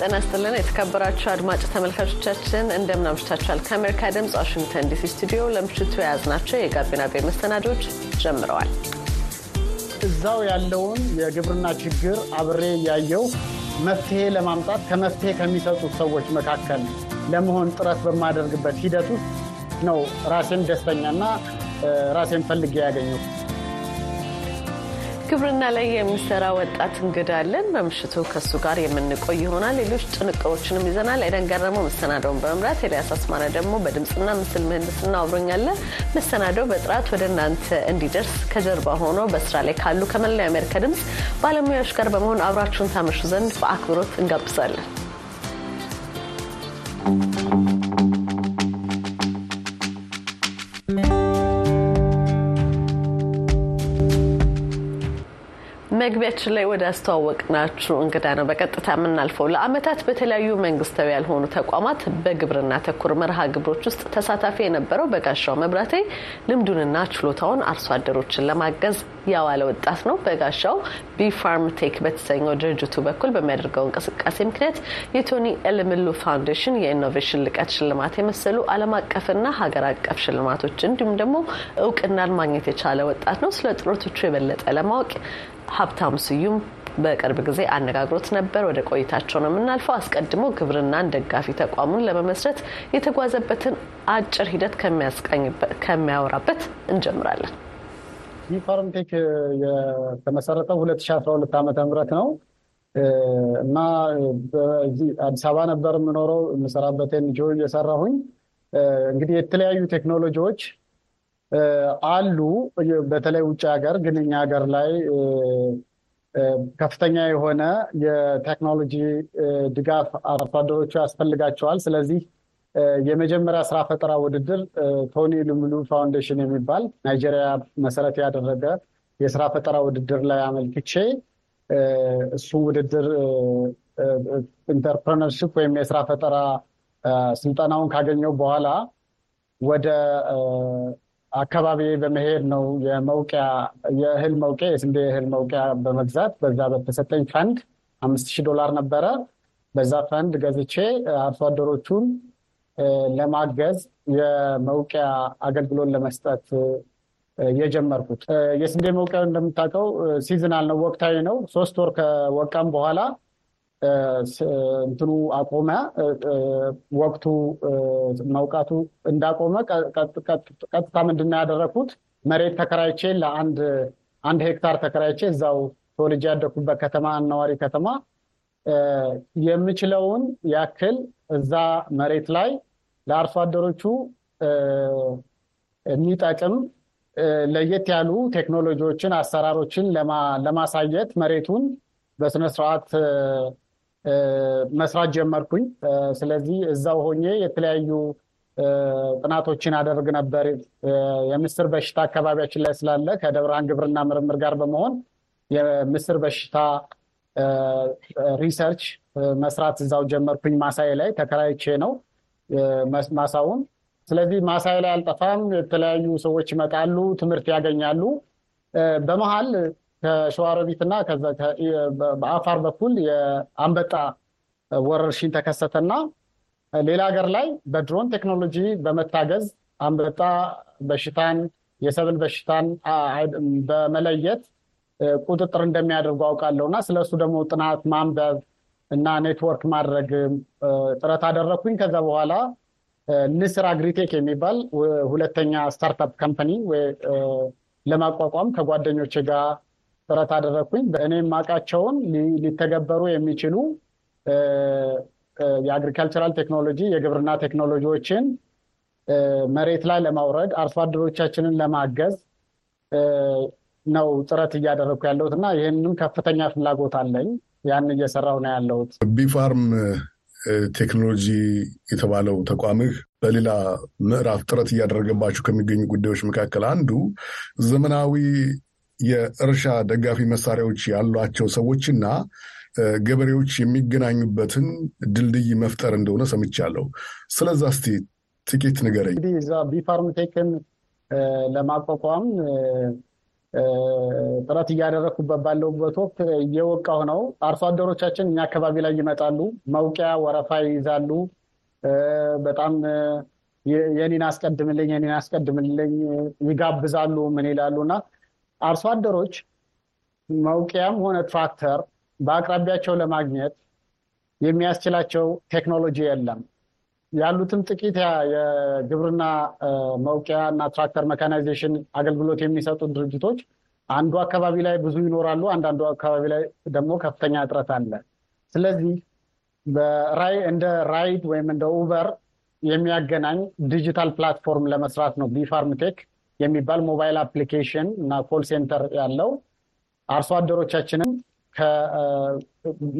ጤና ይስጥልን። የተከበራችሁ አድማጭ ተመልካቾቻችን እንደምን አምሽታችኋል? ከአሜሪካ ድምፅ ዋሽንግተን ዲሲ ስቱዲዮ ለምሽቱ የያዝናቸው የጋቢና ቤ መሰናዶች ጀምረዋል። እዛው ያለውን የግብርና ችግር አብሬ እያየው መፍትሄ ለማምጣት ከመፍትሄ ከሚሰጡት ሰዎች መካከል ለመሆን ጥረት በማደርግበት ሂደት ውስጥ ነው ራሴን ደስተኛና ራሴን ፈልጌ ያገኘው። ግብርና ላይ የሚሰራ ወጣት እንግዳ አለን። በምሽቱ ከእሱ ጋር የምንቆይ ይሆናል። ሌሎች ጥንቅሮችንም ይዘናል። ኤደን ገረመው መሰናደውን በመምራት ኤልያስ አስማረ ደግሞ በድምፅና ምስል ምህንድስና አብሮኛለ። መሰናደው በጥራት ወደ እናንተ እንዲደርስ ከጀርባ ሆኖ በስራ ላይ ካሉ ከመላው የአሜሪካ ድምፅ ባለሙያዎች ጋር በመሆን አብራችሁን ታመሹ ዘንድ በአክብሮት እንጋብዛለን። መግቢያችን ላይ ወደ አስተዋወቅናችሁ እንግዳ ነው በቀጥታ የምናልፈው። ለዓመታት በተለያዩ መንግስታዊ ያልሆኑ ተቋማት በግብርና ተኮር መርሃ ግብሮች ውስጥ ተሳታፊ የነበረው በጋሻው መብራቴ ልምዱንና ችሎታውን አርሶ አደሮችን ለማገዝ ያዋለ ወጣት ነው። በጋሻው ቢፋርም ቴክ በተሰኘው ድርጅቱ በኩል በሚያደርገው እንቅስቃሴ ምክንያት የቶኒ ኤልምሉ ፋውንዴሽን የ innovation ልቀት ሽልማት የመሰሉ ዓለም አቀፍና ሀገር አቀፍ ሽልማቶች እንዲሁም ደግሞ እውቅናን ማግኘት የቻለ ወጣት ነው። ስለ ጥረቶቹ የበለጠ ለማወቅ ሀብታሙ ስዩም በቅርብ ጊዜ አነጋግሮት ነበር። ወደ ቆይታቸው ነው የምናልፈው። አስቀድሞ ግብርናን ደጋፊ ተቋሙን ለመመስረት የተጓዘበትን አጭር ሂደት ከሚያወራበት እንጀምራለን። ቢፋርምቴክ የተመሰረተው 2012 ዓ ም ነው እና አዲስ አበባ ነበር የምኖረው የምሰራበት NGO እየሰራሁኝ እንግዲህ የተለያዩ ቴክኖሎጂዎች አሉ። በተለይ ውጭ ሀገር ግን እኛ ሀገር ላይ ከፍተኛ የሆነ የቴክኖሎጂ ድጋፍ አርሶ አደሮቹ ያስፈልጋቸዋል። ስለዚህ የመጀመሪያ ስራ ፈጠራ ውድድር ቶኒ ልሙሉ ፋውንዴሽን የሚባል ናይጄሪያ መሰረት ያደረገ የስራ ፈጠራ ውድድር ላይ አመልክቼ እሱ ውድድር entrepreneurship ወይም የስራ ፈጠራ ስልጠናውን ካገኘው በኋላ ወደ አካባቢ በመሄድ ነው የመውቂያ የእህል መውቂያ የስንዴ እህል መውቂያ በመግዛት በዛ በተሰጠኝ ፈንድ አምስት ሺህ ዶላር ነበረ። በዛ ፈንድ ገዝቼ አርሶ አደሮቹን ለማገዝ የመውቂያ አገልግሎት ለመስጠት የጀመርኩት። የስንዴ መውቂያው እንደምታውቀው ሲዝናል ነው፣ ወቅታዊ ነው። ሶስት ወር ከወቃም በኋላ እንትኑ አቆመ። ወቅቱ መውቃቱ እንዳቆመ ቀጥታ ምንድን ነው ያደረኩት? መሬት ተከራይቼ ለአንድ አንድ ሄክታር ተከራይቼ እዛው ተወልጄ ያደኩበት ከተማ አነዋሪ ከተማ የምችለውን ያክል እዛ መሬት ላይ ለአርሶ አደሮቹ የሚጠቅም ለየት ያሉ ቴክኖሎጂዎችን፣ አሰራሮችን ለማሳየት መሬቱን በስነስርዓት መስራት ጀመርኩኝ። ስለዚህ እዛው ሆኜ የተለያዩ ጥናቶችን አደርግ ነበር። የምስር በሽታ አካባቢያችን ላይ ስላለ ከደብረ ግብርና ምርምር ጋር በመሆን የምስር በሽታ research መስራት እዛው ጀመርኩኝ። ማሳዬ ላይ ተከራይቼ ነው ማሳውን። ስለዚህ ማሳዬ ላይ አልጠፋም። የተለያዩ ሰዎች ይመጣሉ፣ ትምህርት ያገኛሉ። በመሀል ከሸዋሮቢትና በአፋር በኩል የአንበጣ ወረርሽኝ ተከሰተና ሌላ ሀገር ላይ በድሮን ቴክኖሎጂ በመታገዝ አንበጣ በሽታን የሰብል በሽታን በመለየት ቁጥጥር እንደሚያደርጉ አውቃለሁ እና ስለሱ ደግሞ ጥናት ማንበብ እና ኔትወርክ ማድረግ ጥረት አደረግኩኝ። ከዛ በኋላ ንስር አግሪቴክ የሚባል ሁለተኛ startup company ለማቋቋም ከጓደኞች ጋር ጥረት አደረግኩኝ። እኔ የማውቃቸውን ሊተገበሩ የሚችሉ የ agricultural technology የግብርና ቴክኖሎጂዎችን መሬት ላይ ለማውረድ አርሶ አደሮቻችንን ለማገዝ ነው ጥረት እያደረግኩ ያለሁት እና ይህንም ከፍተኛ ፍላጎት አለኝ። ያን እየሰራሁ ነው ያለሁት። ቢፋርም ቴክኖሎጂ የተባለው ተቋምህ በሌላ ምዕራፍ ጥረት እያደረገባቸው ከሚገኙ ጉዳዮች መካከል አንዱ ዘመናዊ የእርሻ ደጋፊ መሳሪያዎች ያሏቸው ሰዎችና ገበሬዎች የሚገናኙበትን ድልድይ መፍጠር እንደሆነ ሰምቻለሁ። ስለዛ እስቲ ጥቂት ንገረኝ። እንግዲህ እዛ ቢፋርም ቴክን ለማቋቋም ጥረት እያደረግኩበት ባለሁበት ወቅት እየወቃሁ ነው። አርሶ አደሮቻችን እኛ አካባቢ ላይ ይመጣሉ፣ መውቂያ ወረፋ ይይዛሉ። በጣም የኔን አስቀድምልኝ የኔን አስቀድምልኝ ይጋብዛሉ። ምን ይላሉ እና አርሶ አደሮች መውቂያም ሆነ ትራክተር በአቅራቢያቸው ለማግኘት የሚያስችላቸው ቴክኖሎጂ የለም። ያሉትም ጥቂት የግብርና መውቂያ እና ትራክተር mechanization አገልግሎት የሚሰጡ ድርጅቶች አንዱ አካባቢ ላይ ብዙ ይኖራሉ፣ አንዳንዱ አካባቢ ላይ ደግሞ ከፍተኛ እጥረት አለ። ስለዚህ እንደ ራይድ ወይም እንደ ኡበር የሚያገናኝ digital platform ለመስራት ነው ቢፋርምቴክ የሚባል mobile application እና call center ያለው አርሶ አደሮቻችንም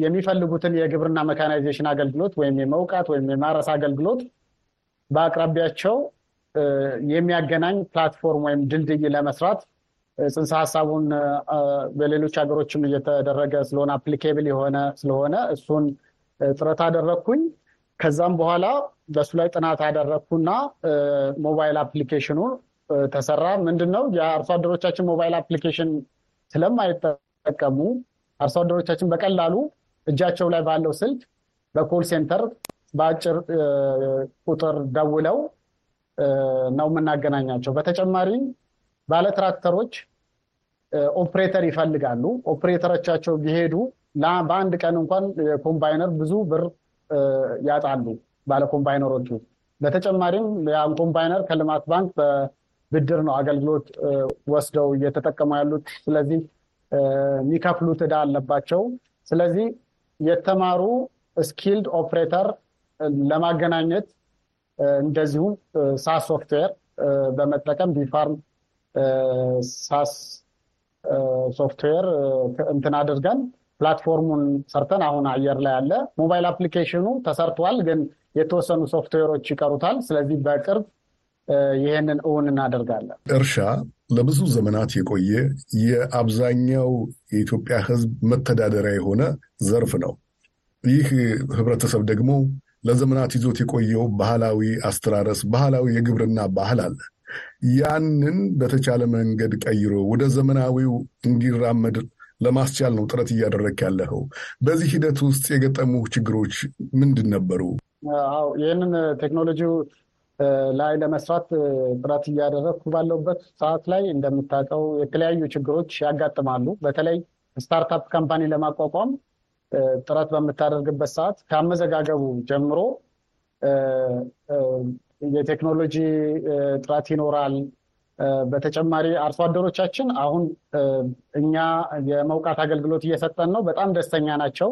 የሚፈልጉትን የግብርና mechanization አገልግሎት ወይም የመውቃት ወይም የማረስ አገልግሎት በአቅራቢያቸው የሚያገናኝ platform ወይም ድልድይ ለመስራት ጽንሰ ሀሳቡን በሌሎች ሀገሮችም እየተደረገ ስለሆነ applicable የሆነ ስለሆነ እሱን ጥረት አደረግኩኝ። ከዛም በኋላ በእሱ ላይ ጥናት አደረግኩና mobile application ኑ ተሰራ። ምንድን ነው የአርሶ አደሮቻችን mobile application ስለማይጠቀሙ አርሶ አደሮቻችን በቀላሉ እጃቸው ላይ ባለው ስልክ በ call center በአጭር ቁጥር ደውለው ነው የምናገናኛቸው። በተጨማሪም ባለትራክተሮች ኦፕሬተር ይፈልጋሉ። ኦፕሬተሮቻቸው ቢሄዱ በአንድ ቀን እንኳን የኮምባይነር ብዙ ብር ያጣሉ ባለኮምባይነሮቹ። በተጨማሪም ያን ኮምባይነር ከልማት ባንክ በብድር ነው አገልግሎት ወስደው እየተጠቀሙ ያሉት። ስለዚህ የሚከፍሉት ዕዳ አለባቸው። ስለዚህ የተማሩ skilled operator ለማገናኘት እንደዚሁም SaaS software በመጠቀም ቢፋርም SaaS software እንትን አድርገን platform ኡን ሰርተን አሁን አየር ላይ አለ። mobile application ኑ ተሰርቷል፣ ግን የተወሰኑ ሶፍትዌሮች ይቀሩታል። ስለዚህ በቅርብ ይህንን እውን እናደርጋለን። እርሻ ለብዙ ዘመናት የቆየ የአብዛኛው የኢትዮጵያ ሕዝብ መተዳደሪያ የሆነ ዘርፍ ነው። ይህ ህብረተሰብ ደግሞ ለዘመናት ይዞት የቆየው ባህላዊ አስተራረስ፣ ባህላዊ የግብርና ባህል አለ። ያንን በተቻለ መንገድ ቀይሮ ወደ ዘመናዊው እንዲራመድ ለማስቻል ነው ጥረት እያደረግ ያለኸው። በዚህ ሂደት ውስጥ የገጠሙ ችግሮች ምንድን ነበሩ? አዎ ይህንን ቴክኖሎጂው ላይ ለመስራት ጥረት እያደረግኩ ባለሁበት ሰዓት ላይ እንደምታውቀው የተለያዩ ችግሮች ያጋጥማሉ። በተለይ startup company ለማቋቋም ጥረት በምታደርግበት ሰዓት ከአመዘጋገቡ ጀምሮ የቴክኖሎጂ እጥረት ይኖራል። በተጨማሪ አርሶ አደሮቻችን አሁን እኛ የመውቃት አገልግሎት እየሰጠን ነው፣ በጣም ደስተኛ ናቸው።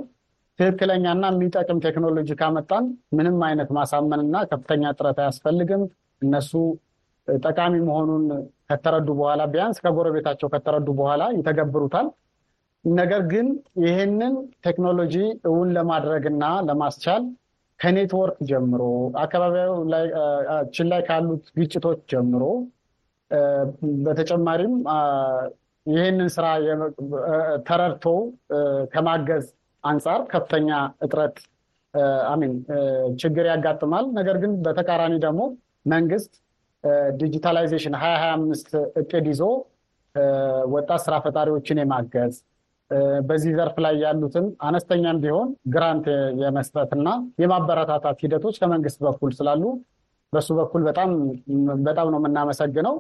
ትክክለኛና የሚጠቅም ቴክኖሎጂ ካመጣን ምንም አይነት ማሳመንና ከፍተኛ ጥረት አያስፈልግም። እነሱ ጠቃሚ መሆኑን ከተረዱ በኋላ ቢያንስ ከጎረቤታቸው ከተረዱ በኋላ ይተገብሩታል። ነገር ግን ይህንን ቴክኖሎጂ እውን ለማድረግና ለማስቻል ከኔትወርክ ጀምሮ አካባቢያችን ላይ ካሉት ግጭቶች ጀምሮ በተጨማሪም ይህንን ስራ ተረድቶ ከማገዝ አንጻር ከፍተኛ እጥረት I mean ችግር ያጋጥማል። ነገር ግን በተቃራኒ ደግሞ መንግስት digitalization ሀያ ሀያ አምስት እቅድ ይዞ ወጣት ስራ ፈጣሪዎችን የማገዝ በዚህ ዘርፍ ላይ ያሉትን አነስተኛም ቢሆን grant የመስጠት እና የማበረታታት ሂደቶች ከመንግስት በኩል ስላሉ በሱ በኩል በጣም በጣም ነው የምናመሰግነው።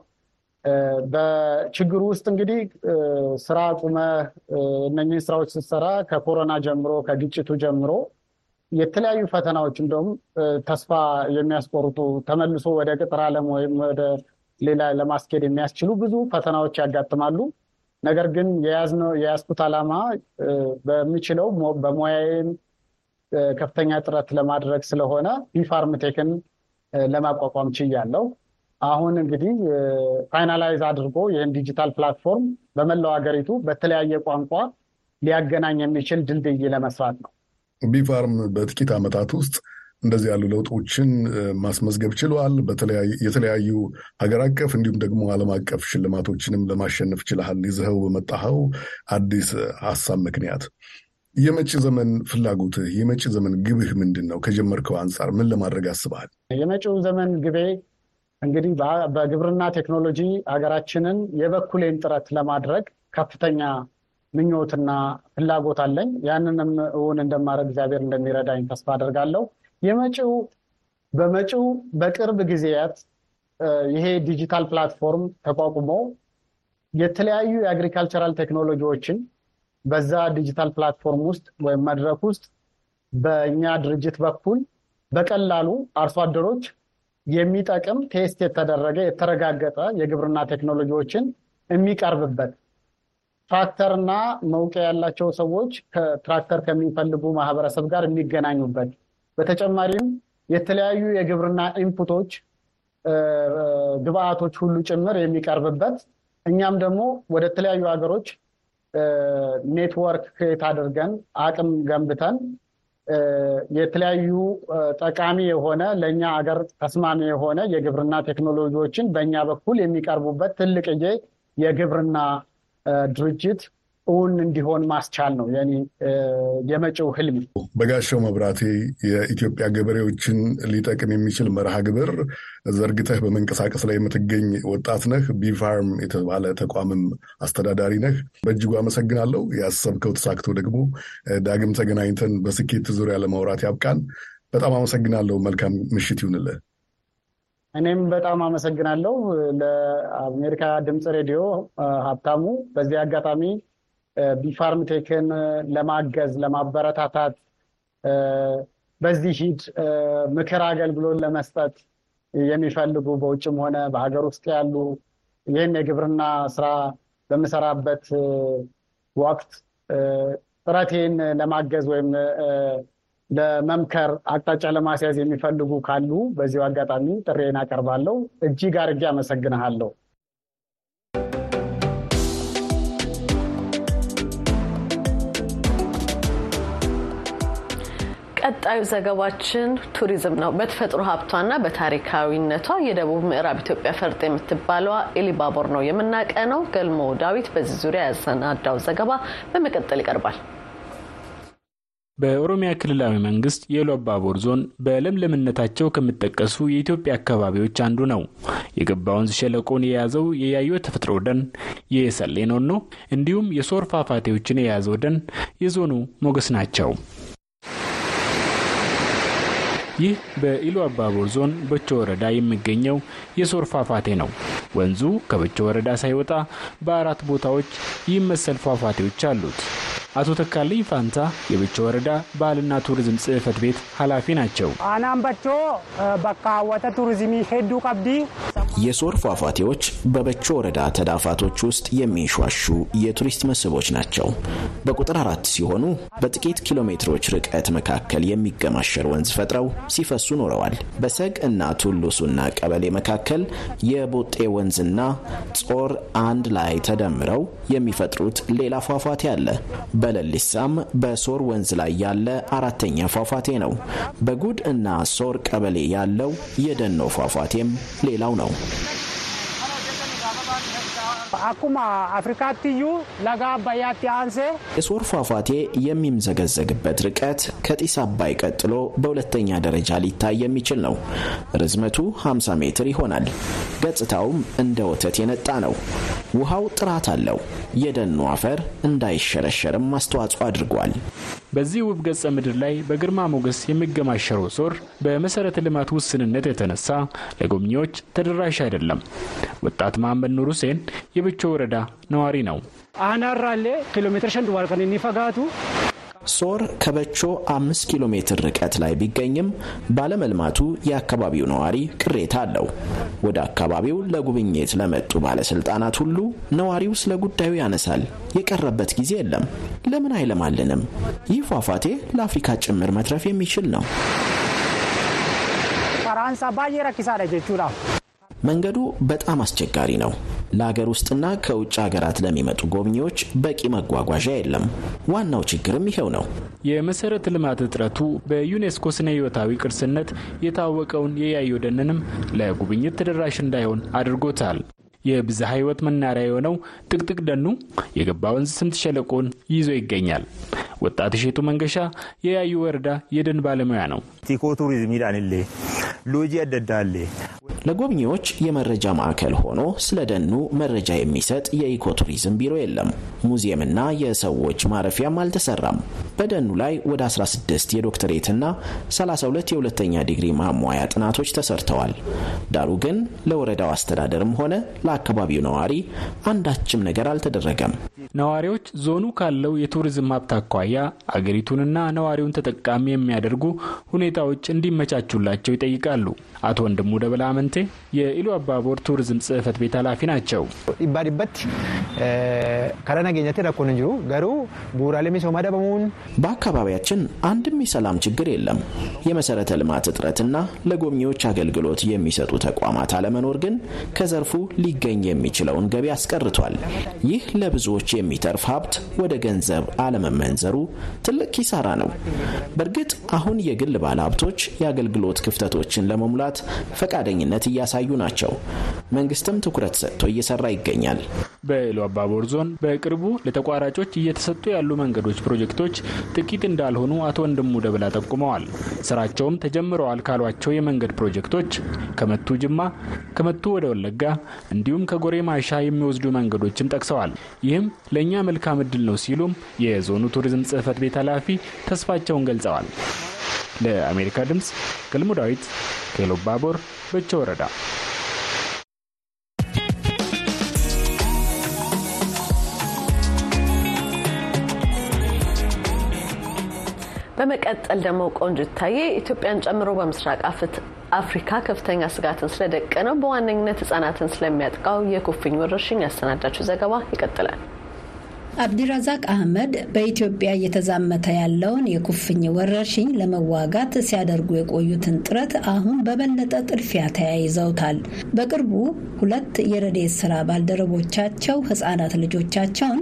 በችግሩ ውስጥ እንግዲህ ስራ ቁመህ እነኚህን ስራዎች ስትሰራ ከኮሮና ጀምሮ ከግጭቱ ጀምሮ የተለያዩ ፈተናዎች እንደውም ተስፋ የሚያስቆርጡ ተመልሶ ወደ ቅጥር ዓለም ወይም ወደ ሌላ ለማስኬድ የሚያስችሉ ብዙ ፈተናዎች ያጋጥማሉ። ነገር ግን የያዝኩት ዓላማ በሚችለው በሙያዬም ከፍተኛ ጥረት ለማድረግ ስለሆነ ቢፋርምቴክን ለማቋቋም ችያለሁ። አሁን እንግዲህ finalize አድርጎ ይህን digital platform በመላው ሀገሪቱ በተለያየ ቋንቋ ሊያገናኝ የሚችል ድልድይ ለመስራት ነው። ቢፋርም በጥቂት ዓመታት ውስጥ እንደዚህ ያሉ ለውጦችን ማስመዝገብ ችሏል። የተለያዩ ሀገር አቀፍ እንዲሁም ደግሞ ዓለም አቀፍ ሽልማቶችንም ለማሸነፍ ችለሃል። ይዘኸው በመጣኸው አዲስ ሀሳብ ምክንያት የመጪ ዘመን ፍላጎትህ፣ የመጪ ዘመን ግብህ ምንድን ነው? ከጀመርከው አንጻር ምን ለማድረግ አስበሃል? የመጪው ዘመን ግቤ እንግዲህ በግብርና ቴክኖሎጂ ሀገራችንን የበኩሌን ጥረት ለማድረግ ከፍተኛ ምኞትና ፍላጎት አለኝ። ያንንም እውን እንደማድረግ እግዚአብሔር እንደሚረዳኝ ተስፋ አደርጋለሁ። የመጪው በመጪው በቅርብ ጊዜያት ይሄ digital platform ተቋቁሞ የተለያዩ የ agricultural ቴክኖሎጂዎችን በዛ digital platform ውስጥ ወይም መድረክ ውስጥ በእኛ ድርጅት በኩል በቀላሉ አርሶ አደሮች የሚጠቅም test የተደረገ የተረጋገጠ የግብርና ቴክኖሎጂዎችን የሚቀርብበት ትራክተርና መውቂያ ያላቸው ሰዎች ከትራክተር ከሚፈልጉ ማህበረሰብ ጋር የሚገናኙበት በተጨማሪም የተለያዩ የግብርና input ኦች ግብአቶች ሁሉ ጭምር የሚቀርብበት እኛም ደግሞ ወደ ተለያዩ ሀገሮች network create አድርገን አቅም ገንብተን የተለያዩ ጠቃሚ የሆነ ለእኛ ሀገር ተስማሚ የሆነ የግብርና ቴክኖሎጂዎችን በእኛ በኩል የሚቀርቡበት ትልቅዬ የግብርና ድርጅት እውን እንዲሆን ማስቻል ነው የኔ የመጪው ህልም። በጋሻው መብራቴ የኢትዮጵያ ገበሬዎችን ሊጠቅም የሚችል መርሃ ግብር ዘርግተህ በመንቀሳቀስ ላይ የምትገኝ ወጣት ነህ። ቢፋርም የተባለ ተቋምም አስተዳዳሪ ነህ። በእጅጉ አመሰግናለሁ። ያሰብከው ተሳክቶ ደግሞ ዳግም ተገናኝተን በስኬት ዙሪያ ለማውራት ያብቃን። በጣም አመሰግናለሁ። መልካም ምሽት ይሁንልህ። እኔም በጣም አመሰግናለሁ ለአሜሪካ ድምፅ ሬዲዮ ሀብታሙ በዚህ አጋጣሚ ቢፋርም ቴክን ለማገዝ ለማበረታታት በዚህ ሂድ ምክር አገልግሎት ለመስጠት የሚፈልጉ በውጭም ሆነ በሀገር ውስጥ ያሉ ይህን የግብርና ስራ በምሰራበት ወቅት ጥረቴን ለማገዝ ወይም ለመምከር አቅጣጫ ለማስያዝ የሚፈልጉ ካሉ በዚሁ አጋጣሚ ጥሬን አቀርባለሁ። እጅግ አድርጌ አመሰግንሃለሁ። ቀጣዩ ዘገባችን ቱሪዝም ነው። በተፈጥሮ ሀብቷና በታሪካዊነቷ የደቡብ ምዕራብ ኢትዮጵያ ፈርጥ የምትባለዋ ኤሊባቦር ነው የምናቀነው። ገልሞ ዳዊት በዚህ ዙሪያ ያሰናዳው ዘገባ በመቀጠል ይቀርባል። በኦሮሚያ ክልላዊ መንግስት የኢሉ አባቦር ዞን በለምለምነታቸው ከሚጠቀሱ የኢትዮጵያ አካባቢዎች አንዱ ነው። የገባ ወንዝ ሸለቆን የያዘው የያዩ ተፈጥሮ ደን የሰሌኖን ነው። እንዲሁም የሶር ፏፏቴዎችን የያዘው ደን የዞኑ ሞገስ ናቸው። ይህ በኢሉ አባቦር ዞን በቾ ወረዳ የሚገኘው የሶር ፏፏቴ ነው። ወንዙ ከበቾ ወረዳ ሳይወጣ በአራት ቦታዎች ይህ መሰል ፏፏቴዎች አሉት። አቶ ተካልኝ ፋንታ የበቾ ወረዳ ባህልና ቱሪዝም ጽሕፈት ቤት ኃላፊ ናቸው። አናም በቾ በካወተ ቱሪዝሚ ሄዱ ቀብዲ የሶር ፏፏቴዎች በበቾ ወረዳ ተዳፋቶች ውስጥ የሚንሿሹ የቱሪስት መስህቦች ናቸው። በቁጥር አራት ሲሆኑ በጥቂት ኪሎ ሜትሮች ርቀት መካከል የሚገማሸር ወንዝ ፈጥረው ሲፈሱ ኖረዋል። በሰግ እና ቱሉሱና ቀበሌ መካከል የቦጤ ወንዝና ጾር አንድ ላይ ተደምረው የሚፈጥሩት ሌላ ፏፏቴ አለ። በለሊሳም በሶር ወንዝ ላይ ያለ አራተኛ ፏፏቴ ነው። በጉድ እና ሶር ቀበሌ ያለው የደኖ ፏፏቴም ሌላው ነው። አኩማ አፍሪካትዩ ለጋ አባያት አንሴ የሶር ፏፏቴ የሚምዘገዘግበት ርቀት ከጢስ አባይ ቀጥሎ በሁለተኛ ደረጃ ሊታይ የሚችል ነው። ርዝመቱ 50 ሜትር ይሆናል። ገጽታውም እንደ ወተት የነጣ ነው። ውሃው ጥራት አለው። የደኑ አፈር እንዳይሸረሸርም አስተዋጽኦ አድርጓል። በዚህ ውብ ገጸ ምድር ላይ በግርማ ሞገስ የሚገማሸረው ሶር በመሰረተ ልማት ውስንነት የተነሳ ለጎብኚዎች ተደራሽ አይደለም። ወጣት መሐመድ ኑር ሁሴን የበቾ ወረዳ ነዋሪ ነው። አናራሌ ኪሎ ሜትር ሸንድ ዋልከን የሚፈጋቱ ሶር ከበቾ አምስት ኪሎ ሜትር ርቀት ላይ ቢገኝም ባለመልማቱ የአካባቢው ነዋሪ ቅሬታ አለው። ወደ አካባቢው ለጉብኝት ለመጡ ባለስልጣናት ሁሉ ነዋሪው ስለ ጉዳዩ ያነሳል። የቀረበት ጊዜ የለም። ለምን አይለማልንም? ይህ ፏፏቴ ለአፍሪካ ጭምር መትረፍ የሚችል ነው። ፈራንሳ ባየ ረኪሳለ ጀቹዳ መንገዱ በጣም አስቸጋሪ ነው። ለሀገር ውስጥና ከውጭ ሀገራት ለሚመጡ ጎብኚዎች በቂ መጓጓዣ የለም። ዋናው ችግርም ይሄው ነው። የመሰረተ ልማት እጥረቱ በዩኔስኮ ስነ ሕይወታዊ ቅርስነት የታወቀውን የያዩ ደንንም ለጉብኝት ተደራሽ እንዳይሆን አድርጎታል። የብዝሃ ሕይወት መናሪያ የሆነው ጥቅጥቅ ደኑ የገባ ወንዝ ስምጥ ሸለቆን ይዞ ይገኛል። ወጣት እሼቱ መንገሻ የያዩ ወረዳ የደን ባለሙያ ነው። ቲኮ ቱሪዝም ዳንሌ ሎጂ አደዳሌ ለጎብኚዎች የመረጃ ማዕከል ሆኖ ስለ ደኑ መረጃ የሚሰጥ የኢኮቱሪዝም ቢሮ የለም። ሙዚየምና የሰዎች ማረፊያም አልተሰራም። በደኑ ላይ ወደ 16 የዶክተሬትና 32 የሁለተኛ ዲግሪ ማሟያ ጥናቶች ተሰርተዋል። ዳሩ ግን ለወረዳው አስተዳደርም ሆነ ለአካባቢው ነዋሪ አንዳችም ነገር አልተደረገም። ነዋሪዎች ዞኑ ካለው የቱሪዝም ሀብት አኳያ አገሪቱንና ነዋሪውን ተጠቃሚ የሚያደርጉ ሁኔታዎች እንዲመቻቹላቸው ይጠይቃሉ። አቶ ወንድሙ ደበላ የኢሉ አባቦር ቱሪዝም ጽሕፈት ቤት ኃላፊ ናቸው። ኢባዲበት ከረነገኘት ረኮን እንጅሩ ገሩ ቡራሌ ሚሶማ ደበሙን በአካባቢያችን አንድም የሰላም ችግር የለም። የመሰረተ ልማት እጥረትና ለጎብኚዎች አገልግሎት የሚሰጡ ተቋማት አለመኖር ግን ከዘርፉ ሊገኝ የሚችለውን ገቢ አስቀርቷል። ይህ ለብዙዎች የሚተርፍ ሀብት ወደ ገንዘብ አለመመንዘሩ ትልቅ ኪሳራ ነው። በእርግጥ አሁን የግል ባለሀብቶች የአገልግሎት ክፍተቶችን ለመሙላት ፈቃደኝነት እያሳዩ ናቸው። መንግስትም ትኩረት ሰጥቶ እየሰራ ይገኛል። በኢሉ አባቦር ዞን በቅርቡ ለተቋራጮች እየተሰጡ ያሉ መንገዶች ፕሮጀክቶች ጥቂት እንዳልሆኑ አቶ ወንድሙ ደብላ ጠቁመዋል። ስራቸውም ተጀምረዋል ካሏቸው የመንገድ ፕሮጀክቶች ከመቱ ጅማ፣ ከመቱ ወደ ወለጋ እንዲሁም ከጎሬ ማይሻ የሚወስዱ መንገዶችን ጠቅሰዋል። ይህም ለእኛ መልካም እድል ነው ሲሉም የዞኑ ቱሪዝም ጽሕፈት ቤት ኃላፊ ተስፋቸውን ገልጸዋል። ለአሜሪካ ድምፅ ገልሙ ዳዊት ከኢሉ አባቦር በቸ ወረዳ በመቀጠል ደግሞ ቆንጅት ታዬ ኢትዮጵያን ጨምሮ በምስራቅ አፍሪካ ከፍተኛ ስጋትን ስለደቀነው በዋነኝነት ህጻናትን ስለሚያጥቃው የኩፍኝ ወረርሽኝ ያሰናዳችው ዘገባ ይቀጥላል። አብዲራዛቅ አህመድ በኢትዮጵያ እየተዛመተ ያለውን የኩፍኝ ወረርሽኝ ለመዋጋት ሲያደርጉ የቆዩትን ጥረት አሁን በበለጠ ጥድፊያ ተያይዘውታል። በቅርቡ ሁለት የረድኤት ስራ ባልደረቦቻቸው ህጻናት ልጆቻቸውን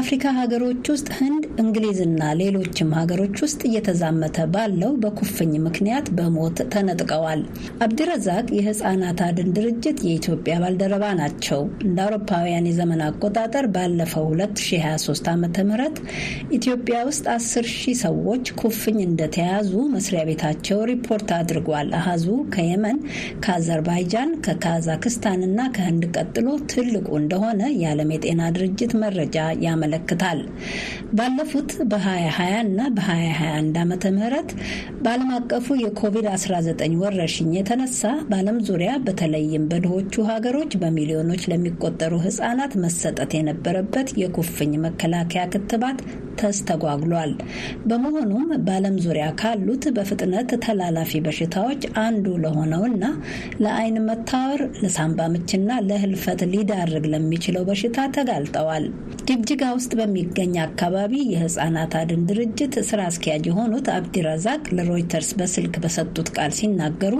አፍሪካ ሀገሮች ውስጥ ህንድ፣ እንግሊዝና ሌሎችም ሀገሮች ውስጥ እየተዛመተ ባለው በኩፍኝ ምክንያት በሞት ተነጥቀዋል። አብዲረዛቅ የህጻናት አድን ድርጅት የኢትዮጵያ ባልደረባ ናቸው። እንደ አውሮፓውያን የዘመን አቆጣጠር ባለፈው 2023 ዓ ም ኢትዮጵያ ውስጥ 10 ሺህ ሰዎች ኩፍኝ እንደተያዙ መስሪያ ቤታቸው ሪፖርት አድርጓል። አሃዙ ከየመን፣ ከአዘርባይጃን፣ ከካዛክስታን እና ከህንድ ቀጥሎ ትልቁ እንደሆነ የዓለም የጤና ድርጅት መረጃ ያመለክታል። ባለፉት በ2020 እና በ2021 ዓመተ ምህረት በዓለም አቀፉ የኮቪድ-19 ወረርሽኝ የተነሳ በዓለም ዙሪያ በተለይም በድሆቹ ሀገሮች በሚሊዮኖች ለሚቆጠሩ ህጻናት መሰጠት የነበረበት የኩፍኝ መከላከያ ክትባት ተስተጓጉሏል። በመሆኑም በዓለም ዙሪያ ካሉት በፍጥነት ተላላፊ በሽታዎች አንዱ ለሆነውና ለአይን መታወር፣ ለሳምባ ምችና ለህልፈት ሊዳርግ ለሚችለው በሽታ ተጋልጠዋል። ጅግጅጋ ውስጥ በሚገኝ አካባቢ የህጻናት አድን ድርጅት ስራ አስኪያጅ የሆኑት አብዲረዛቅ ለሮይተርስ በስልክ በሰጡት ቃል ሲናገሩ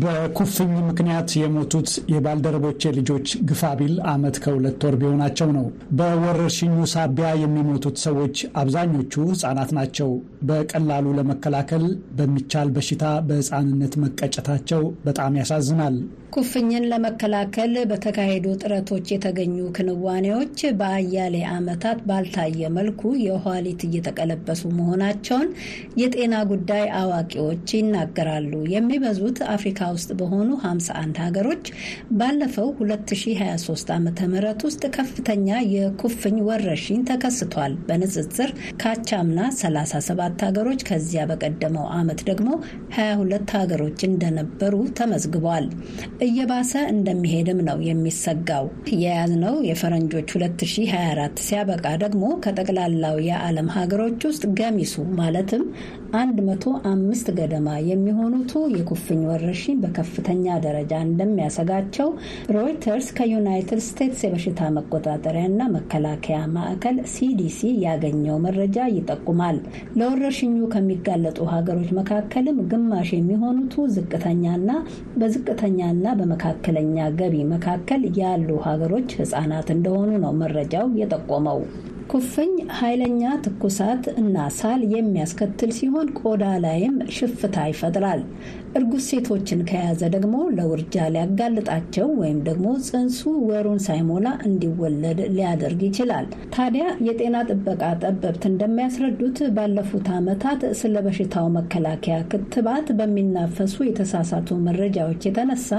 በኩፍኝ ምክንያት የሞቱት የባልደረቦቼ ልጆች ግፋቢል ዓመት ከሁለት ወር ቢሆናቸው ነው። በወረርሽኙ ሳቢያ የሚሞቱት ሰዎች አብዛኞቹ ህጻናት ናቸው። በቀላሉ ለመከላከል በሚቻል በሽታ በህፃንነት መቀጨታቸው በጣም ያሳዝናል። ኩፍኝን ለመከላከል በተካሄዱ ጥረቶች የተገኙ ክንዋኔዎች በአያሌ ዓመታት ባልታየ መልኩ የኋሊት እየተቀለበሱ መሆናቸውን የጤና ጉዳይ አዋቂዎች ይናገራሉ። የሚበዙት አፍሪካ ውስጥ በሆኑ 51 ሀገሮች ባለፈው 2023 ዓ ም ውስጥ ከፍተኛ የኩፍኝ ወረርሽኝ ተከስቷል። በንጽጽር ካቻምና 37 ሀገሮች ከዚያ በቀደመው ዓመት ደግሞ 22 ሀገሮች እንደነበሩ ተመዝግቧል። እየባሰ እንደሚሄድም ነው የሚሰጋው። የያዝነው የፈረንጆች 2024 ሲያበቃ ደግሞ ከጠቅላላው የዓለም ሀገሮች ውስጥ ገሚሱ ማለትም 105 ገደማ የሚሆኑቱ የኩፍኝ ወረርሽኝ በከፍተኛ ደረጃ እንደሚያሰጋቸው ሮይተርስ ከዩናይትድ ስቴትስ የበሽታ መቆጣጠሪያና መከላከያ ማዕከል ሲዲሲ ያገኘው መረጃ ይጠቁማል። ለወረርሽኙ ከሚጋለጡ ሀገሮች መካከልም ግማሽ የሚሆኑቱ ዝቅተኛና በዝቅተኛና በመካከለኛ ገቢ መካከል ያሉ ሀገሮች ህጻናት እንደሆኑ ነው መረጃው የጠቆመው። ኩፍኝ ኃይለኛ ትኩሳት እና ሳል የሚያስከትል ሲሆን ቆዳ ላይም ሽፍታ ይፈጥራል። እርጉዝ ሴቶችን ከያዘ ደግሞ ለውርጃ ሊያጋልጣቸው ወይም ደግሞ ጽንሱ ወሩን ሳይሞላ እንዲወለድ ሊያደርግ ይችላል። ታዲያ የጤና ጥበቃ ጠበብት እንደሚያስረዱት ባለፉት ዓመታት ስለ በሽታው መከላከያ ክትባት በሚናፈሱ የተሳሳቱ መረጃዎች የተነሳ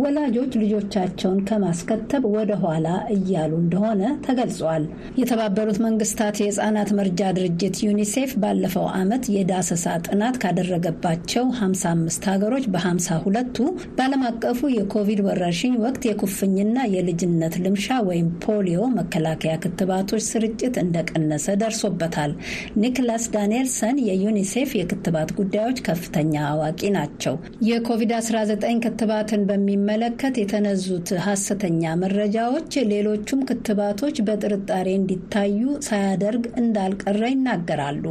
ወላጆች ልጆቻቸውን ከማስከተብ ወደ ኋላ እያሉ እንደሆነ ተገልጿል። የተባበሩት መንግስታት የህፃናት መርጃ ድርጅት ዩኒሴፍ ባለፈው ዓመት የዳሰሳ ጥናት ካደረገባቸው 55 ሀገሮች በ52ቱ በዓለም አቀፉ የኮቪድ ወረርሽኝ ወቅት የኩፍኝና የልጅነት ልምሻ ወይም ፖሊዮ መከላከያ ክትባቶች ስርጭት እንደቀነሰ ደርሶበታል። ኒክላስ ዳንኤልሰን የዩኒሴፍ የክትባት ጉዳዮች ከፍተኛ አዋቂ ናቸው። የኮቪድ-19 ክትባትን በሚመለከት የተነዙት ሀሰተኛ መረጃዎች ሌሎቹም ክትባቶች በጥርጣሬ እንዲታዩ ሳያደርግ እንዳልቀረ ይናገራሉ።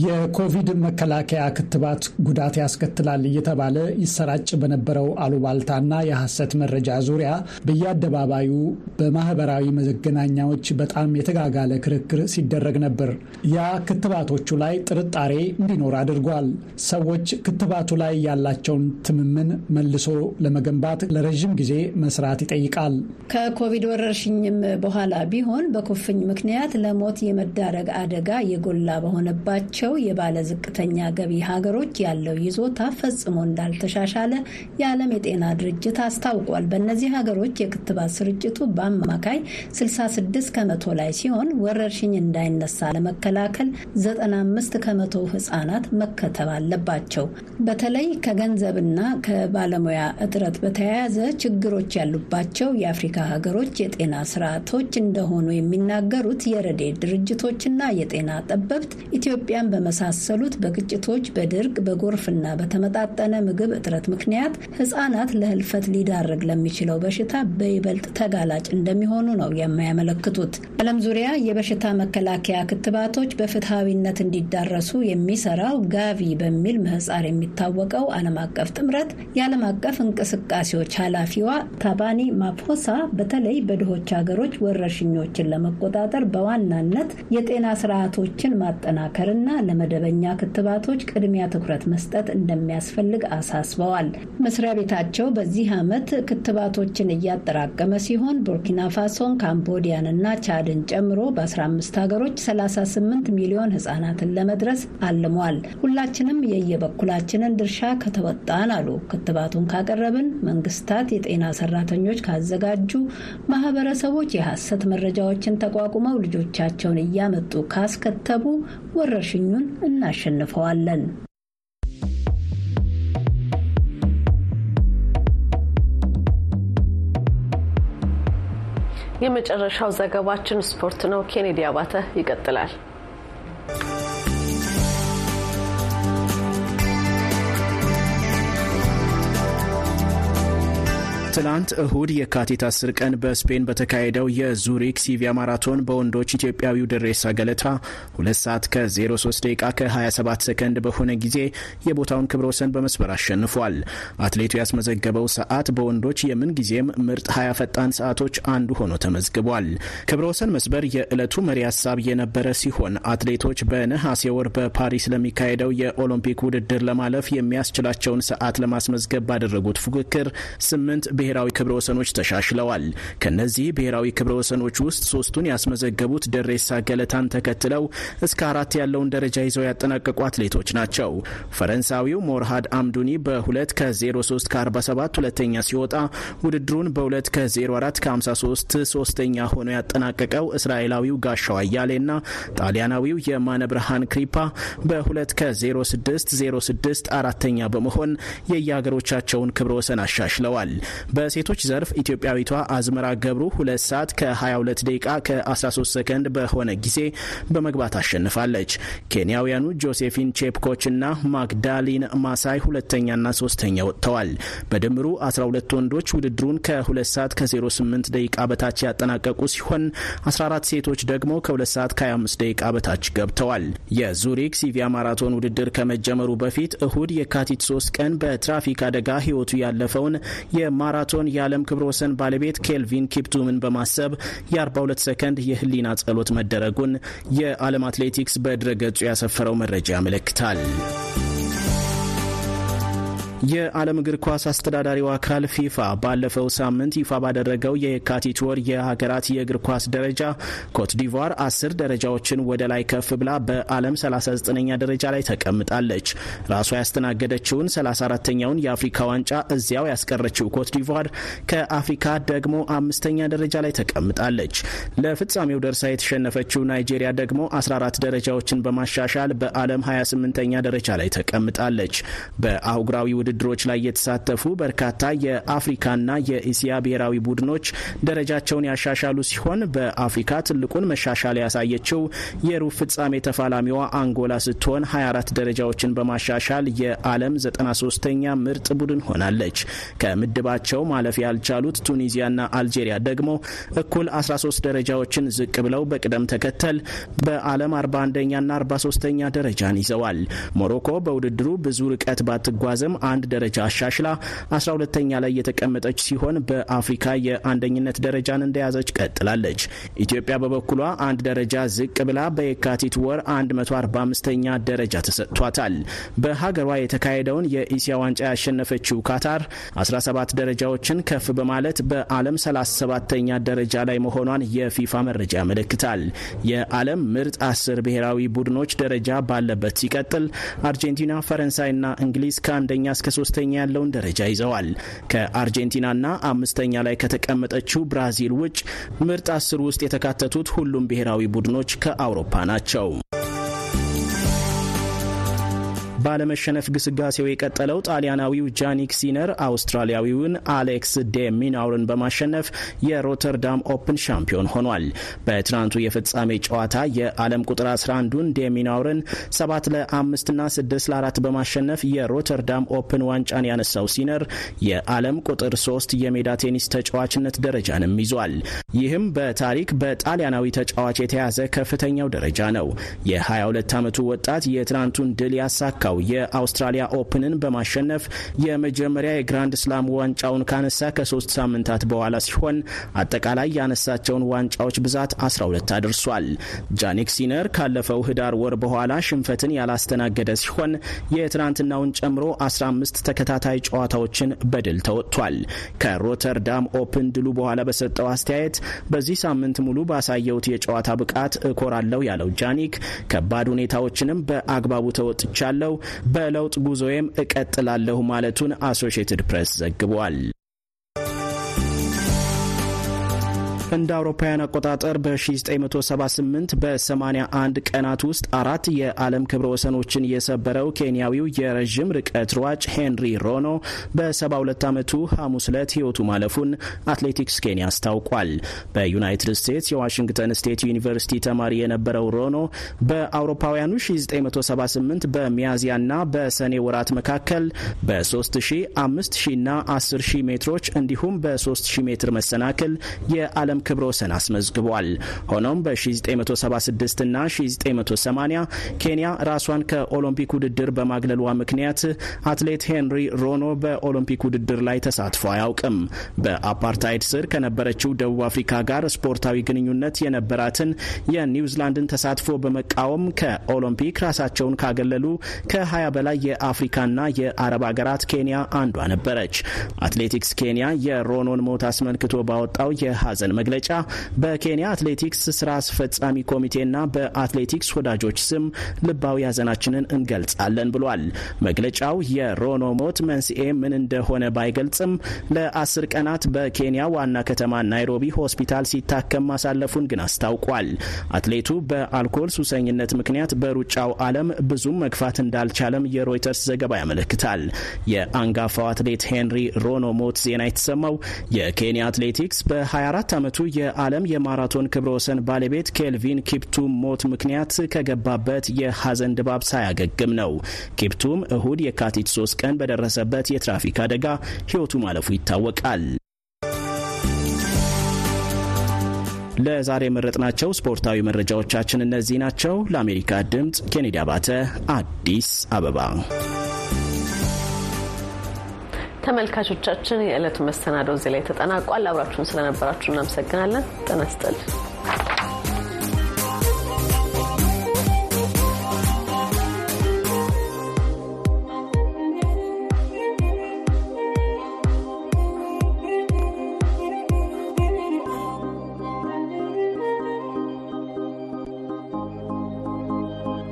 የኮቪድ መከላከያ ክትባት ጉዳት ያስከትላል እየተባለ ይሰራጭ በነበረው አሉባልታና የሐሰት መረጃ ዙሪያ በየአደባባዩ በማህበራዊ መገናኛዎች በጣም የተጋጋለ ክርክር ሲደረግ ነበር። ያ ክትባቶቹ ላይ ጥርጣሬ እንዲኖር አድርጓል። ሰዎች ክትባቱ ላይ ያላቸውን ትምምን መልሶ ለመገንባት ለረዥም ጊዜ መስራት ይጠይቃል። ከኮቪድ ወረርሽኝም በኋላ ቢሆን በኩፍኝ ምክንያት ለሞት የመዳረግ አደጋ የጎላ በሆነባቸው ያላቸው የባለ ዝቅተኛ ገቢ ሀገሮች ያለው ይዞታ ፈጽሞ እንዳልተሻሻለ የዓለም የጤና ድርጅት አስታውቋል። በእነዚህ ሀገሮች የክትባት ስርጭቱ በአማካይ 66 ከመቶ ላይ ሲሆን ወረርሽኝ እንዳይነሳ ለመከላከል 95 ከመቶ ህጻናት መከተብ አለባቸው። በተለይ ከገንዘብና ከባለሙያ እጥረት በተያያዘ ችግሮች ያሉባቸው የአፍሪካ ሀገሮች የጤና ስርዓቶች እንደሆኑ የሚናገሩት የረድኤት ድርጅቶችና የጤና ጠበብት ኢትዮጵያን በመሳሰሉት በግጭቶች፣ በድርቅ፣ በጎርፍና በተመጣጠነ ምግብ እጥረት ምክንያት ህጻናት ለህልፈት ሊዳረግ ለሚችለው በሽታ በይበልጥ ተጋላጭ እንደሚሆኑ ነው የሚያመለክቱት። ዓለም ዙሪያ የበሽታ መከላከያ ክትባቶች በፍትሐዊነት እንዲዳረሱ የሚሰራው ጋቪ በሚል ምህጻር የሚታወቀው ዓለም አቀፍ ጥምረት የዓለም አቀፍ እንቅስቃሴዎች ኃላፊዋ ታባኒ ማፖሳ በተለይ በድሆች ሀገሮች ወረርሽኞችን ለመቆጣጠር በዋናነት የጤና ስርዓቶችን ማጠናከርና ለመደበኛ ክትባቶች ቅድሚያ ትኩረት መስጠት እንደሚያስፈልግ አሳስበዋል። መስሪያ ቤታቸው በዚህ ዓመት ክትባቶችን እያጠራቀመ ሲሆን ቡርኪና ፋሶን፣ ካምቦዲያን እና ቻድን ጨምሮ በ15 ሀገሮች 38 ሚሊዮን ህጻናትን ለመድረስ አልሟል። ሁላችንም የየበኩላችንን ድርሻ ከተወጣን አሉ ክትባቱን ካቀረብን፣ መንግስታት የጤና ሰራተኞች ካዘጋጁ፣ ማህበረሰቦች የሐሰት መረጃዎችን ተቋቁመው ልጆቻቸውን እያመጡ ካስከተቡ ወረርሽኙን እናሸንፈዋለን። የመጨረሻው ዘገባችን ስፖርት ነው። ኬኔዲ አባተ ይቀጥላል። ትናንት እሁድ የካቲት 10 ቀን በስፔን በተካሄደው የዙሪክ ሲቪያ ማራቶን በወንዶች ኢትዮጵያዊው ደሬሳ ገለታ 2 ሰዓት ከ03 ደቂቃ ከ27 ሰከንድ በሆነ ጊዜ የቦታውን ክብረ ወሰን በመስበር አሸንፏል። አትሌቱ ያስመዘገበው ሰዓት በወንዶች የምንጊዜም ምርጥ 20 ፈጣን ሰዓቶች አንዱ ሆኖ ተመዝግቧል። ክብረ ወሰን መስበር የዕለቱ መሪ ሀሳብ የነበረ ሲሆን አትሌቶች በነሐሴ ወር በፓሪስ ለሚካሄደው የኦሎምፒክ ውድድር ለማለፍ የሚያስችላቸውን ሰዓት ለማስመዝገብ ባደረጉት ፉክክር ስምንት ብሔራዊ ክብረ ወሰኖች ተሻሽለዋል። ከነዚህ ብሔራዊ ክብረ ወሰኖች ውስጥ ሶስቱን ያስመዘገቡት ደሬሳ ገለታን ተከትለው እስከ አራት ያለውን ደረጃ ይዘው ያጠናቀቁ አትሌቶች ናቸው። ፈረንሳዊው ሞርሃድ አምዱኒ በ2 ከ03 ከ47 ሁለተኛ ሲወጣ ውድድሩን በ2 ከ04 ከ53 ሶስተኛ ሆኖ ያጠናቀቀው እስራኤላዊው ጋሻው አያሌና ጣሊያናዊው የማነ ብርሃን ክሪፓ በ2 ከ06 06 አራተኛ በመሆን የየሀገሮቻቸውን ክብረ ወሰን አሻሽለዋል። በሴቶች ዘርፍ ኢትዮጵያዊቷ አዝመራ ገብሩ ሁለት ሰዓት ከ22 ደቂቃ ከ13 ሰከንድ በሆነ ጊዜ በመግባት አሸንፋለች። ኬንያውያኑ ጆሴፊን ቼፕኮች እና ማግዳሊን ማሳይ ሁለተኛና ሶስተኛ ወጥተዋል። በድምሩ 12 ወንዶች ውድድሩን ከ2 ሰዓት ከ08 ደቂቃ በታች ያጠናቀቁ ሲሆን 14 ሴቶች ደግሞ ከ2 ሰዓት ከ25 ደቂቃ በታች ገብተዋል። የዙሪክ ሲቪያ ማራቶን ውድድር ከመጀመሩ በፊት እሁድ የካቲት 3 ቀን በትራፊክ አደጋ ህይወቱ ያለፈውን የማራ ማራቶን የዓለም ክብረ ወሰን ባለቤት ኬልቪን ኪፕቱምን በማሰብ የ42 ሰከንድ የህሊና ጸሎት መደረጉን የዓለም አትሌቲክስ በድረገጹ ያሰፈረው መረጃ ያመለክታል። የዓለም እግር ኳስ አስተዳዳሪው አካል ፊፋ ባለፈው ሳምንት ይፋ ባደረገው የካቲት ወር የሀገራት የእግር ኳስ ደረጃ ኮትዲቫር አስር ደረጃዎችን ወደ ላይ ከፍ ብላ በዓለም 39ኛ ደረጃ ላይ ተቀምጣለች። ራሷ ያስተናገደችውን 34ተኛውን የአፍሪካ ዋንጫ እዚያው ያስቀረችው ኮትዲቫር ከአፍሪካ ደግሞ አምስተኛ ደረጃ ላይ ተቀምጣለች። ለፍጻሜው ደርሳ የተሸነፈችው ናይጄሪያ ደግሞ 14 ደረጃዎችን በማሻሻል በዓለም 28ኛ ደረጃ ላይ ተቀምጣለች። በአህጉራዊ ውድድሮች ላይ የተሳተፉ በርካታ የአፍሪካና የእስያ ብሔራዊ ቡድኖች ደረጃቸውን ያሻሻሉ ሲሆን በአፍሪካ ትልቁን መሻሻል ያሳየችው የሩብ ፍጻሜ ተፋላሚዋ አንጎላ ስትሆን 24 ደረጃዎችን በማሻሻል የዓለም 93ኛ ምርጥ ቡድን ሆናለች። ከምድባቸው ማለፍ ያልቻሉት ቱኒዚያና አልጄሪያ ደግሞ እኩል 13 ደረጃዎችን ዝቅ ብለው በቅደም ተከተል በዓለም 41ኛና 43ኛ ደረጃን ይዘዋል። ሞሮኮ በውድድሩ ብዙ ርቀት ባትጓዝም አንድ ደረጃ አሻሽላ 12ተኛ ላይ የተቀመጠች ሲሆን በአፍሪካ የአንደኝነት ደረጃን እንደያዘች ቀጥላለች። ኢትዮጵያ በበኩሏ አንድ ደረጃ ዝቅ ብላ በየካቲት ወር 145ኛ ደረጃ ተሰጥቷታል። በሀገሯ የተካሄደውን የኢሲያ ዋንጫ ያሸነፈችው ካታር 17 ደረጃዎችን ከፍ በማለት በዓለም 37ተኛ ደረጃ ላይ መሆኗን የፊፋ መረጃ ያመለክታል። የዓለም ምርጥ አስር ብሔራዊ ቡድኖች ደረጃ ባለበት ሲቀጥል አርጀንቲና፣ ፈረንሳይና እንግሊዝ ከአንደኛ እስከ ሶስተኛ ያለውን ደረጃ ይዘዋል። ከአርጀንቲናና አምስተኛ ላይ ከተቀመጠችው ብራዚል ውጭ ምርጥ አስር ውስጥ የተካተቱት ሁሉም ብሔራዊ ቡድኖች ከአውሮፓ ናቸው። ባለመሸነፍ ግስጋሴው የቀጠለው ጣሊያናዊው ጃኒክ ሲነር አውስትራሊያዊውን አሌክስ ዴ ሚናውርን በማሸነፍ የሮተርዳም ኦፕን ሻምፒዮን ሆኗል። በትናንቱ የፍጻሜ ጨዋታ የዓለም ቁጥር 11ን ዴ ሚናውርን 7 ለ5 ና 6 ለ4 በማሸነፍ የሮተርዳም ኦፕን ዋንጫን ያነሳው ሲነር የዓለም ቁጥር 3 የሜዳ ቴኒስ ተጫዋችነት ደረጃንም ይዟል። ይህም በታሪክ በጣሊያናዊ ተጫዋች የተያዘ ከፍተኛው ደረጃ ነው። የ22 ዓመቱ ወጣት የትናንቱን ድል ያሳካው የአውስትራሊያ ኦፕንን በማሸነፍ የመጀመሪያ የግራንድ ስላም ዋንጫውን ካነሳ ከሶስት ሳምንታት በኋላ ሲሆን አጠቃላይ ያነሳቸውን ዋንጫዎች ብዛት 12 አድርሷል። ጃኒክ ሲነር ካለፈው ህዳር ወር በኋላ ሽንፈትን ያላስተናገደ ሲሆን የትናንትናውን ጨምሮ 15 ተከታታይ ጨዋታዎችን በድል ተወጥቷል። ከሮተርዳም ኦፕን ድሉ በኋላ በሰጠው አስተያየት በዚህ ሳምንት ሙሉ ባሳየውት የጨዋታ ብቃት እኮራለሁ ያለው ጃኒክ ከባድ ሁኔታዎችንም በአግባቡ ተወጥቻለሁ በለውጥ ጉዞዬም እቀጥላለሁ ማለቱን አሶሺየትድ ፕሬስ ዘግቧል። እንደ አውሮፓውያን አቆጣጠር በ1978 በ81 ቀናት ውስጥ አራት የዓለም ክብረ ወሰኖችን የሰበረው ኬንያዊው የረዥም ርቀት ሯጭ ሄንሪ ሮኖ በ72 ዓመቱ ሐሙስ ዕለት ሕይወቱ ማለፉን አትሌቲክስ ኬንያ አስታውቋል። በዩናይትድ ስቴትስ የዋሽንግተን ስቴት ዩኒቨርሲቲ ተማሪ የነበረው ሮኖ በአውሮፓውያኑ 1978 በሚያዝያና በሰኔ ወራት መካከል በ3000፣ 5000 እና 10000 ሜትሮች እንዲሁም በ3000 ሜትር መሰናክል የዓለም ክብረ ወሰን አስመዝግቧል። ሆኖም በ1976 እና 1980 ኬንያ ራሷን ከኦሎምፒክ ውድድር በማግለሏ ምክንያት አትሌት ሄንሪ ሮኖ በኦሎምፒክ ውድድር ላይ ተሳትፎ አያውቅም። በአፓርታይድ ስር ከነበረችው ደቡብ አፍሪካ ጋር ስፖርታዊ ግንኙነት የነበራትን የኒውዚላንድን ተሳትፎ በመቃወም ከኦሎምፒክ ራሳቸውን ካገለሉ ከ20 በላይ የአፍሪካና የአረብ ሀገራት ኬንያ አንዷ ነበረች። አትሌቲክስ ኬንያ የሮኖን ሞት አስመልክቶ ባወጣው የሀዘን መግለጫ በኬንያ አትሌቲክስ ስራ አስፈጻሚ ኮሚቴና በአትሌቲክስ ወዳጆች ስም ልባዊ ሐዘናችንን እንገልጻለን ብሏል። መግለጫው የሮኖ ሞት መንስኤ ምን እንደሆነ ባይገልጽም ለአስር ቀናት በኬንያ ዋና ከተማ ናይሮቢ ሆስፒታል ሲታከም ማሳለፉን ግን አስታውቋል። አትሌቱ በአልኮል ሱሰኝነት ምክንያት በሩጫው ዓለም ብዙም መግፋት እንዳልቻለም የሮይተርስ ዘገባ ያመለክታል። የአንጋፋው አትሌት ሄንሪ ሮኖ ሞት ዜና የተሰማው የኬንያ አትሌቲክስ በ24 ዓመቱ የዓለም የማራቶን ክብረ ወሰን ባለቤት ኬልቪን ኪፕቱም ሞት ምክንያት ከገባበት የሐዘን ድባብ ሳያገግም ነው። ኪፕቱም እሁድ የካቲት 3 ቀን በደረሰበት የትራፊክ አደጋ ሕይወቱ ማለፉ ይታወቃል። ለዛሬ የመረጥናቸው ስፖርታዊ መረጃዎቻችን እነዚህ ናቸው። ለአሜሪካ ድምፅ ኬኔዲ አባተ አዲስ አበባ። ተመልካቾቻችን የዕለቱ መሰናዶ እዚህ ላይ ተጠናቋል። አብራችሁን ስለነበራችሁ እናመሰግናለን። ጤና ይስጥልኝ።